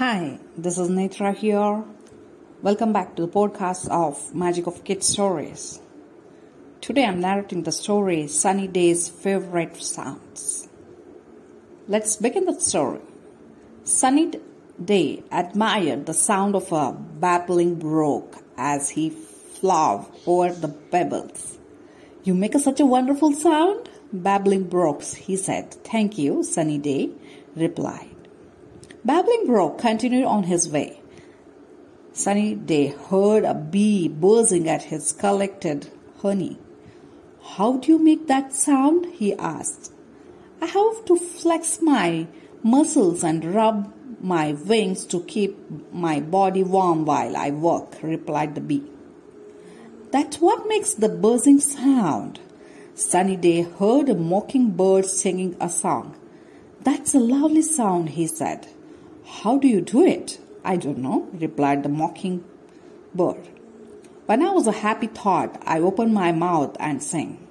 Hi, this is Netra here. Welcome back to the podcast of Magic of Kids Stories. Today I'm narrating the story Sunny Day's Favorite Sounds. Let's begin the story. Sunny Day admired the sound of a babbling brook as he flew over the pebbles. You make a, such a wonderful sound, babbling brooks, he said. Thank you, Sunny Day replied. Babbling Brook continued on his way. Sunny Day heard a bee buzzing at his collected honey. How do you make that sound? he asked. I have to flex my muscles and rub my wings to keep my body warm while I work, replied the bee. That's what makes the buzzing sound. Sunny Day heard a mockingbird singing a song. That's a lovely sound, he said. How do you do it? I don't know, replied the mocking bird. When I was a happy thought, I opened my mouth and sang.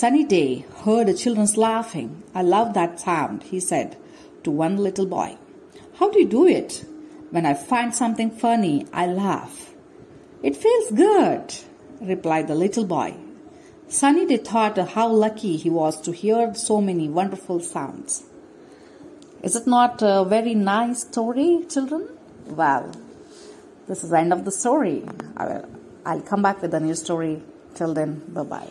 Sunny Day heard the children's laughing. I love that sound, he said to one little boy. How do you do it? When I find something funny, I laugh. It feels good, replied the little boy. Sunny Day thought how lucky he was to hear so many wonderful sounds. Is it not a very nice story, children? Well, this is the end of the story. I'll come back with a new story. Till then, bye bye.